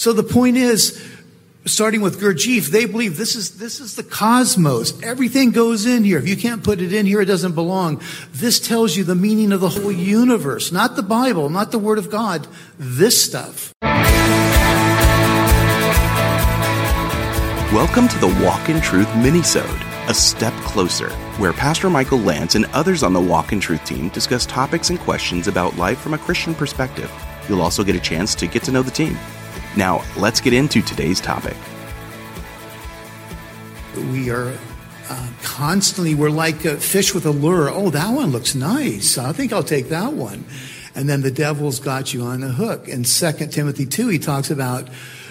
So the point is, starting with Gurdjieff, they believe this is, this is the cosmos. Everything goes in here. If you can't put it in here, it doesn't belong. This tells you the meaning of the whole universe, not the Bible, not the Word of God, this stuff. Welcome to the Walk in Truth minisode, a step closer, where Pastor Michael Lance and others on the Walk in Truth team discuss topics and questions about life from a Christian perspective. You'll also get a chance to get to know the team. Now, let's get into today's topic. We are uh, constantly, we're like a fish with a lure. Oh, that one looks nice. I think I'll take that one. And then the devil's got you on the hook. In 2 Timothy 2, he talks about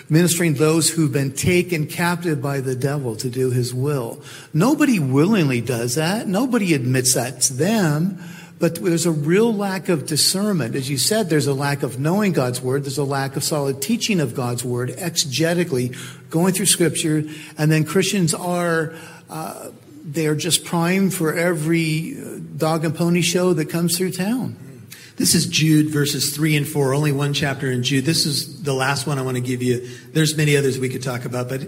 ministering those who've been taken captive by the devil to do his will. Nobody willingly does that. Nobody admits that to them. But there's a real lack of discernment. As you said, there's a lack of knowing God's word. There's a lack of solid teaching of God's word exegetically, going through scripture. And then Christians are, uh, they're just primed for every uh, dog and pony show that comes through town. This is Jude verses 3 and 4, only one chapter in Jude. This is the last one I want to give you. There's many others we could talk about, but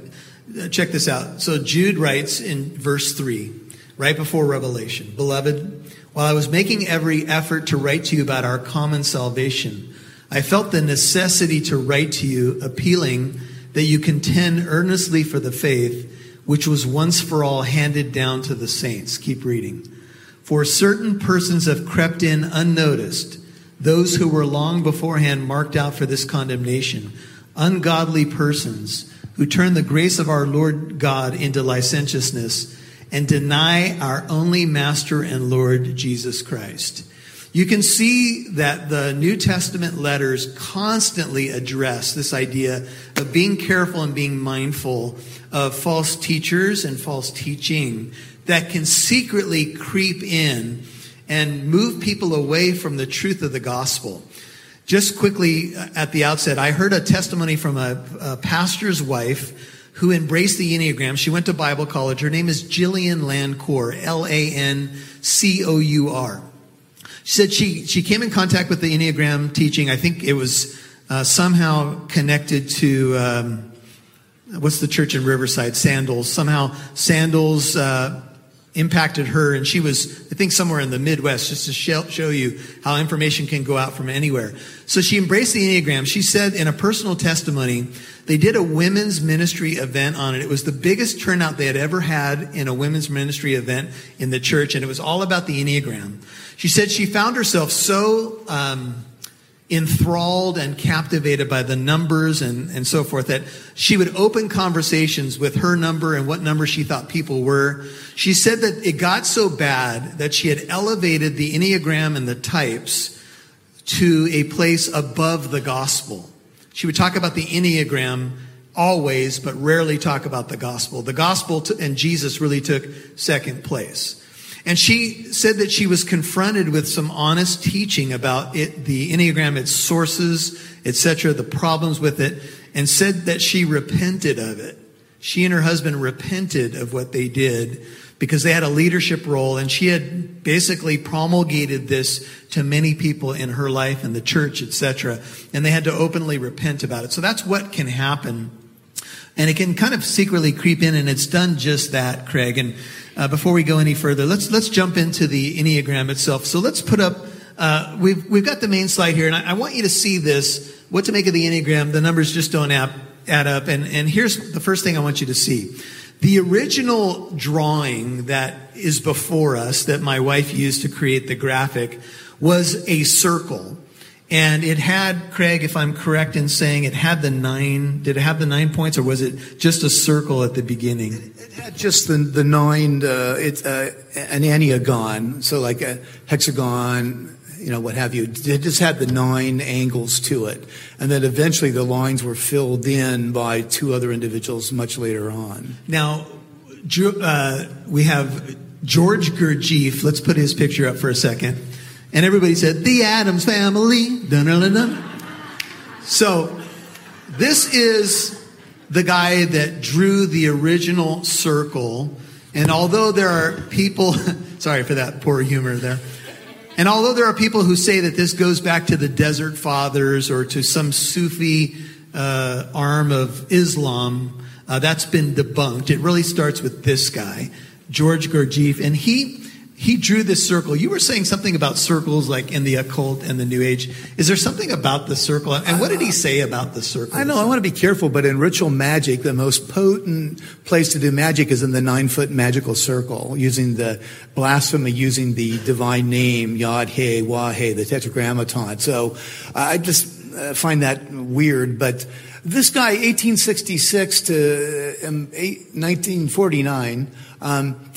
uh, check this out. So Jude writes in verse 3, right before Revelation Beloved, while I was making every effort to write to you about our common salvation, I felt the necessity to write to you, appealing that you contend earnestly for the faith which was once for all handed down to the saints. Keep reading. For certain persons have crept in unnoticed those who were long beforehand marked out for this condemnation, ungodly persons who turn the grace of our Lord God into licentiousness and deny our only Master and Lord Jesus Christ. You can see that the New Testament letters constantly address this idea of being careful and being mindful of false teachers and false teaching that can secretly creep in and move people away from the truth of the gospel. Just quickly uh, at the outset, I heard a testimony from a, a pastor's wife who embraced the Enneagram. She went to Bible college. Her name is Jillian Lancour, L A N C O U R. She said she, she came in contact with the Enneagram teaching. I think it was uh, somehow connected to, um, what's the church in Riverside? Sandals. Somehow Sandals uh, impacted her, and she was, I think, somewhere in the Midwest, just to show, you how information can go out from anywhere. So she embraced the Enneagram. She said in a personal testimony, they did a women's ministry event on it. It was the biggest turnout they had ever had in a women's ministry event in the church, and it was all about the Enneagram. She said she found herself so um, enthralled and captivated by the numbers and, and so forth that she would open conversations with her number and what number she thought people were. She said that it got so bad that she had elevated the Enneagram and the types to a place above the gospel. She would talk about the Enneagram always, but rarely talk about the gospel. The gospel and Jesus really took second place. And she said that she was confronted with some honest teaching about it, the Enneagram, its sources, etc., the problems with it, and said that she repented of it. She and her husband repented of what they did because they had a leadership role and she had basically promulgated this to many people in her life and the church, etc. And they had to openly repent about it. So that's what can happen. And it can kind of secretly creep in and it's done just that, Craig. And uh, before we go any further, let's let's jump into the Enneagram itself. So let's put up. Uh, we've we've got the main slide here, and I, I, want you to see this. What to make of the Enneagram? The numbers just don't add, add up. And and here's the first thing I want you to see. The original drawing that is before us, that my wife used to create the graphic, was a circle. And it had, Craig, if I'm correct in saying it had the nine, did it have the nine points or was it just a circle at the beginning? It, it had just the, the nine, uh, it's uh, an enneagon, so like a hexagon, you know, what have you. It just had the nine angles to it. And then eventually the lines were filled in by two other individuals much later on. Now, uh, we have George Gurdjieff. Let's put his picture up for a second. And everybody said, The Addams Family. Dun, dun, dun, so, this is the guy that drew the original circle. And although there are people, sorry for that poor humor there. And although there are people who say that this goes back to the Desert Fathers or to some Sufi uh, arm of Islam. Uh, that's been debunked. It really starts with this guy, George Gurdjieff, and he he drew this circle. You were saying something about circles, like in the occult and the New Age. Is there something about the circle? And what did he say about the circle? I know. I want to be careful, but in ritual magic, the most potent place to do magic is in the nine foot magical circle, using the blasphemy, using the divine name Yod He Wah-He, the Tetragrammaton. So I just uh, find that weird, but. This guy, 1866 to um, 1949, um,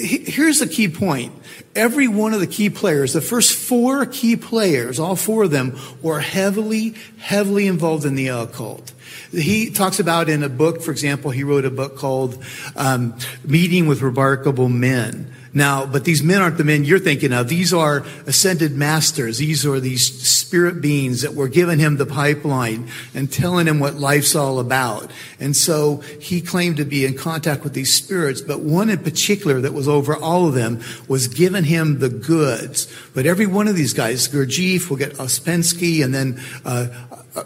here's the key point. Every one of the key players, the first four key players, all four of them were heavily, heavily involved in the occult. He talks about in a book, for example, he wrote a book called um, Meeting with Remarkable Men. Now, but these men aren't the men you're thinking of. These are ascended masters. These are these spirit beings that were giving him the pipeline and telling him what life's all about. And so he claimed to be in contact with these spirits, but one in particular that was over all of them was giving him the goods. But every one of these guys, Gurdjieff, we'll get Ouspensky, and then uh, uh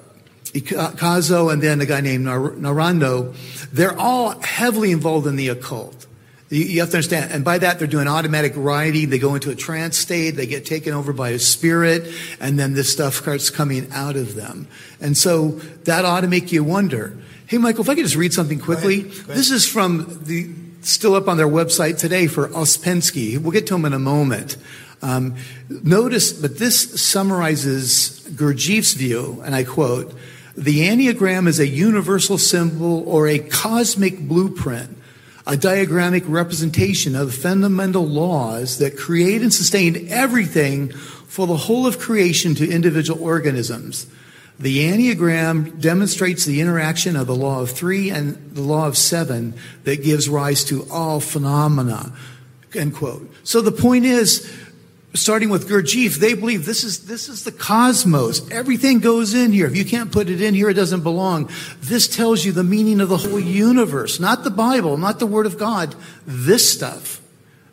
Kazo, and then a guy named Naranjo, they're all heavily involved in the occult. You, have to understand. And by that, they're doing automatic writing. They go into a trance state. They get taken over by a spirit. And then this stuff starts coming out of them. And so that ought to make you wonder. Hey, Michael, if I could just read something quickly. Go ahead. Go ahead. This is from the, still up on their website today for Ouspensky. We'll get to him in a moment. Um, notice, but this summarizes Gurdjieff's view, and I quote, the Enneagram is a universal symbol or a cosmic blueprint a diagrammic representation of the fundamental laws that create and sustain everything for the whole of creation to individual organisms. The Enneagram demonstrates the interaction of the law of three and the law of seven that gives rise to all phenomena. End quote. So the point is, starting with Gurdjieff, they believe this is, this is the cosmos. Everything goes in here. If you can't put it in here, it doesn't belong. This tells you the meaning of the whole universe, not the Bible, not the Word of God. This stuff.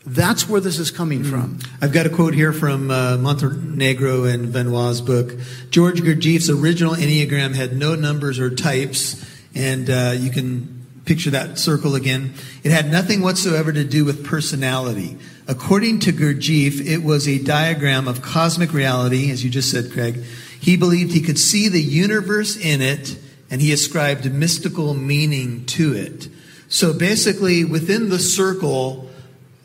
That's where this is coming from. Hmm. I've got a quote here from uh, Montenegro and Benoit's book. George Gurdjieff's original Enneagram had no numbers or types, and uh, you can picture that circle again. It had nothing whatsoever to do with personality. According to Gurdjieff, it was a diagram of cosmic reality, as you just said, Craig. He believed he could see the universe in it, and he ascribed mystical meaning to it. So basically, within the circle,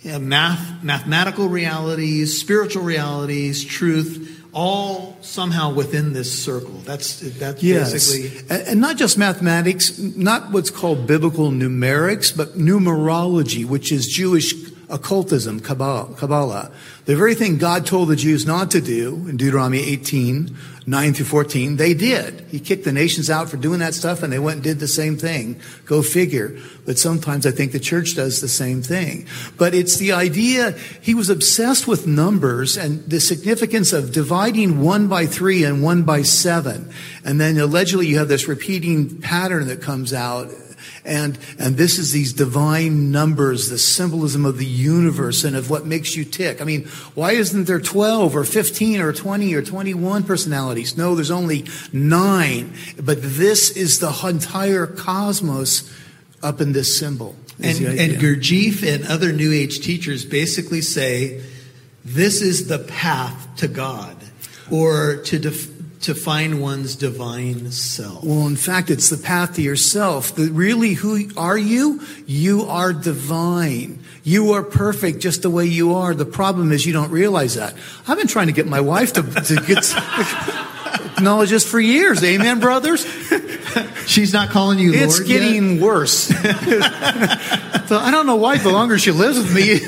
math, mathematical realities, spiritual realities, truth, all somehow within this circle. That's that's yes. basically and not just mathematics, not what's called biblical numerics, but numerology, which is Jewish occultism, Kabbalah, the very thing God told the Jews not to do in Deuteronomy 18, 9 through 14, they did. He kicked the nations out for doing that stuff and they went and did the same thing. Go figure. But sometimes I think the church does the same thing. But it's the idea, he was obsessed with numbers and the significance of dividing one by three and one by seven. And then allegedly you have this repeating pattern that comes out and, and this is these divine numbers, the symbolism of the universe and of what makes you tick. I mean, why isn't there 12 or 15 or 20 or 21 personalities? No, there's only nine. But this is the entire cosmos up in this symbol. And, and Gurdjieff and other New Age teachers basically say this is the path to God or to def- to find one's divine self. Well, in fact, it's the path to yourself. The, really, who are you? You are divine. You are perfect just the way you are. The problem is you don't realize that. I've been trying to get my wife to, to get acknowledge this for years. Amen, brothers? She's not calling you It's Lord getting yet? worse. so I don't know why the longer she lives with me.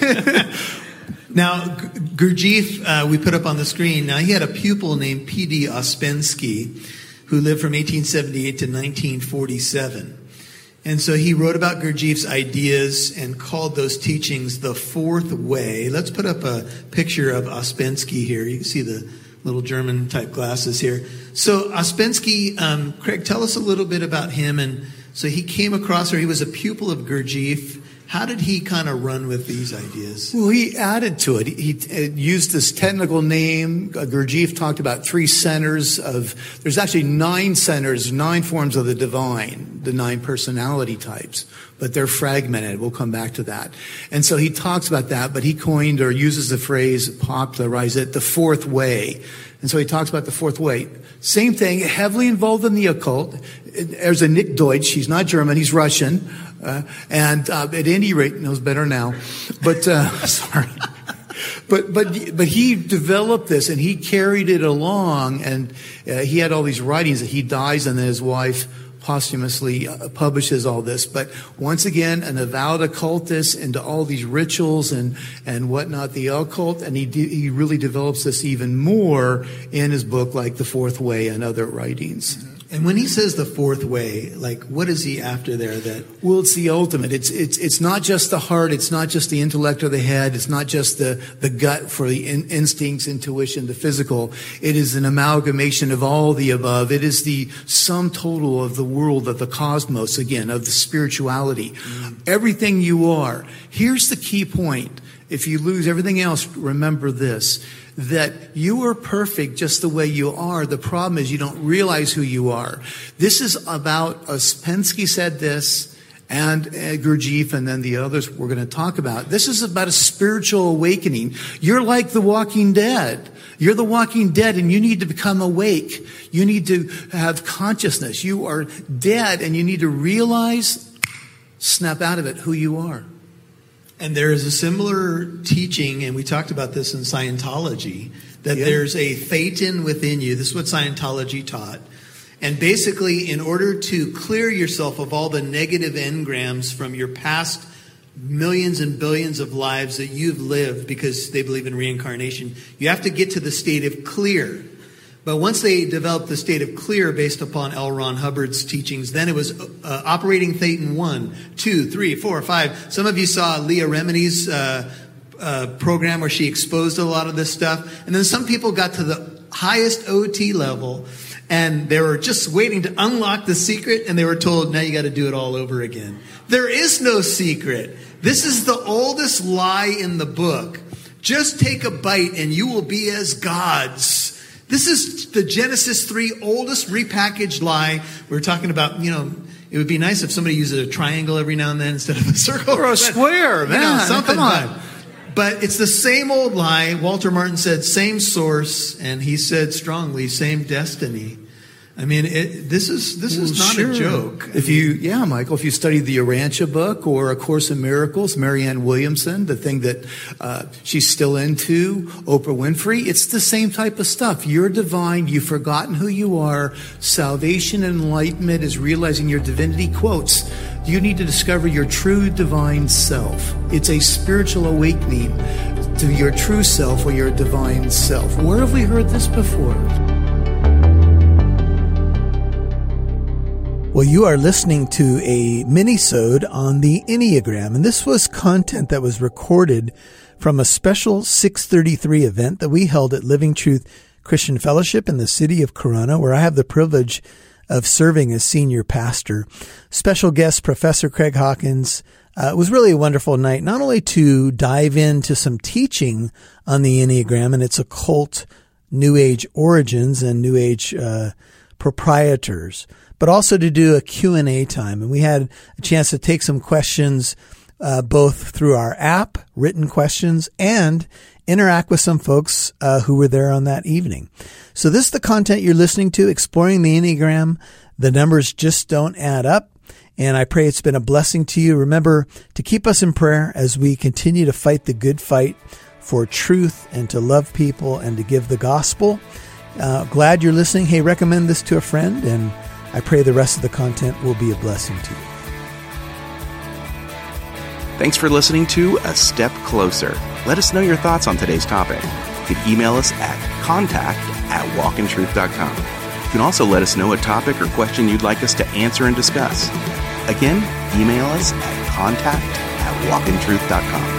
Now, Gurdjieff, uh, we put up on the screen. Now, he had a pupil named P.D. Ouspensky, who lived from 1878 to 1947. And so he wrote about Gurdjieff's ideas and called those teachings the fourth way. Let's put up a picture of Ouspensky here. You can see the little German type glasses here. So Ouspensky, um, Craig, tell us a little bit about him. And so he came across, or he was a pupil of Gurdjieff How did he kind of run with these ideas? Well, he added to it. He, he used this technical name. Uh, Gurdjieff talked about three centers of, there's actually nine centers, nine forms of the divine, the nine personality types, but they're fragmented. We'll come back to that. And so he talks about that, but he coined or uses the phrase, popularize it, the fourth way. And so he talks about the fourth way. Same thing, heavily involved in the occult. There's a Nick Deutsch. He's not German. He's Russian. Uh, and uh, at any rate, knows better now. But uh, sorry. But but but he developed this and he carried it along, and uh, he had all these writings. That he dies, and then his wife posthumously uh, publishes all this. But once again, an avowed occultist into all these rituals and, and whatnot, the occult, and he, de- he really develops this even more in his book, like The Fourth Way and other writings. And when he says the fourth way, like what is he after there that Well, it's the ultimate. It's it's it's not just the heart. It's not just the intellect or the head. It's not just the the gut for the in, instincts, intuition, the physical. It is an amalgamation of all the above. It is the sum total of the world, of the cosmos, again, of the spirituality. Mm. Everything you are. Here's the key point. If you lose everything else, remember this that you are perfect just the way you are. The problem is you don't realize who you are. This is about, Ouspensky said this, and uh, Gurdjieff, and then the others we're going to talk about. This is about a spiritual awakening. You're like the walking dead. You're the walking dead and you need to become awake. You need to have consciousness. You are dead and you need to realize, snap out of it, who you are. And there is a similar teaching, and we talked about this in Scientology, that Yeah. there's a thetan within you. This is what Scientology taught. And basically, in order to clear yourself of all the negative engrams from your past millions and billions of lives that you've lived because they believe in reincarnation, you have to get to the state of clear. But once they developed the state of clear based upon L. Ron Hubbard's teachings, then it was uh, operating Thetan 1, 2, 3, 4, 5. Some of you saw Leah Remini's uh, uh, program where she exposed a lot of this stuff. And then some people got to the highest OT level and they were just waiting to unlock the secret and they were told, now you got to do it all over again. There is no secret. This is the oldest lie in the book. Just take a bite and you will be as gods. This is the Genesis 3 oldest repackaged lie. We are talking about, you know, it would be nice if somebody used a triangle every now and then instead of a circle. Or a square, you know, something come on. But it's the same old lie. Walter Martin said, same source, and he said strongly, same destiny. I mean, it, this is this is not sure. a joke. If you, yeah, Michael, if you study the Urantia book or A Course in Miracles, Marianne Williamson, the thing that uh, she's still into, Oprah Winfrey, it's the same type of stuff. You're divine. You've forgotten who you are. Salvation and enlightenment is realizing your divinity. Quotes. You need to discover your true divine self. It's a spiritual awakening to your true self or your divine self. Where have we heard this before? Well, you are listening to a mini-sode on the Enneagram, and this was content that was recorded from a special 633 event that we held at Living Truth Christian Fellowship in the city of Corona, where I have the privilege of serving as senior pastor. Special guest Professor Craig Hawkins. Uh, it was really a wonderful night, not only to dive into some teaching on the Enneagram and its occult New Age origins and New Age uh, proprietors, but also to do a Q&A time. And we had a chance to take some questions uh, both through our app, written questions, and interact with some folks uh, who were there on that evening. So this is the content you're listening to, exploring the Enneagram. The numbers just don't add up. And I pray it's been a blessing to you. Remember to keep us in prayer as we continue to fight the good fight for truth and to love people and to give the gospel. Uh, glad you're listening. Hey, recommend this to a friend, and I pray the rest of the content will be a blessing to you. Thanks for listening to A Step Closer. Let us know your thoughts on today's topic. You can email us at contact at walkintruth.com. You can also let us know a topic or question you'd like us to answer and discuss. Again, email us at contact at walkintruth.com.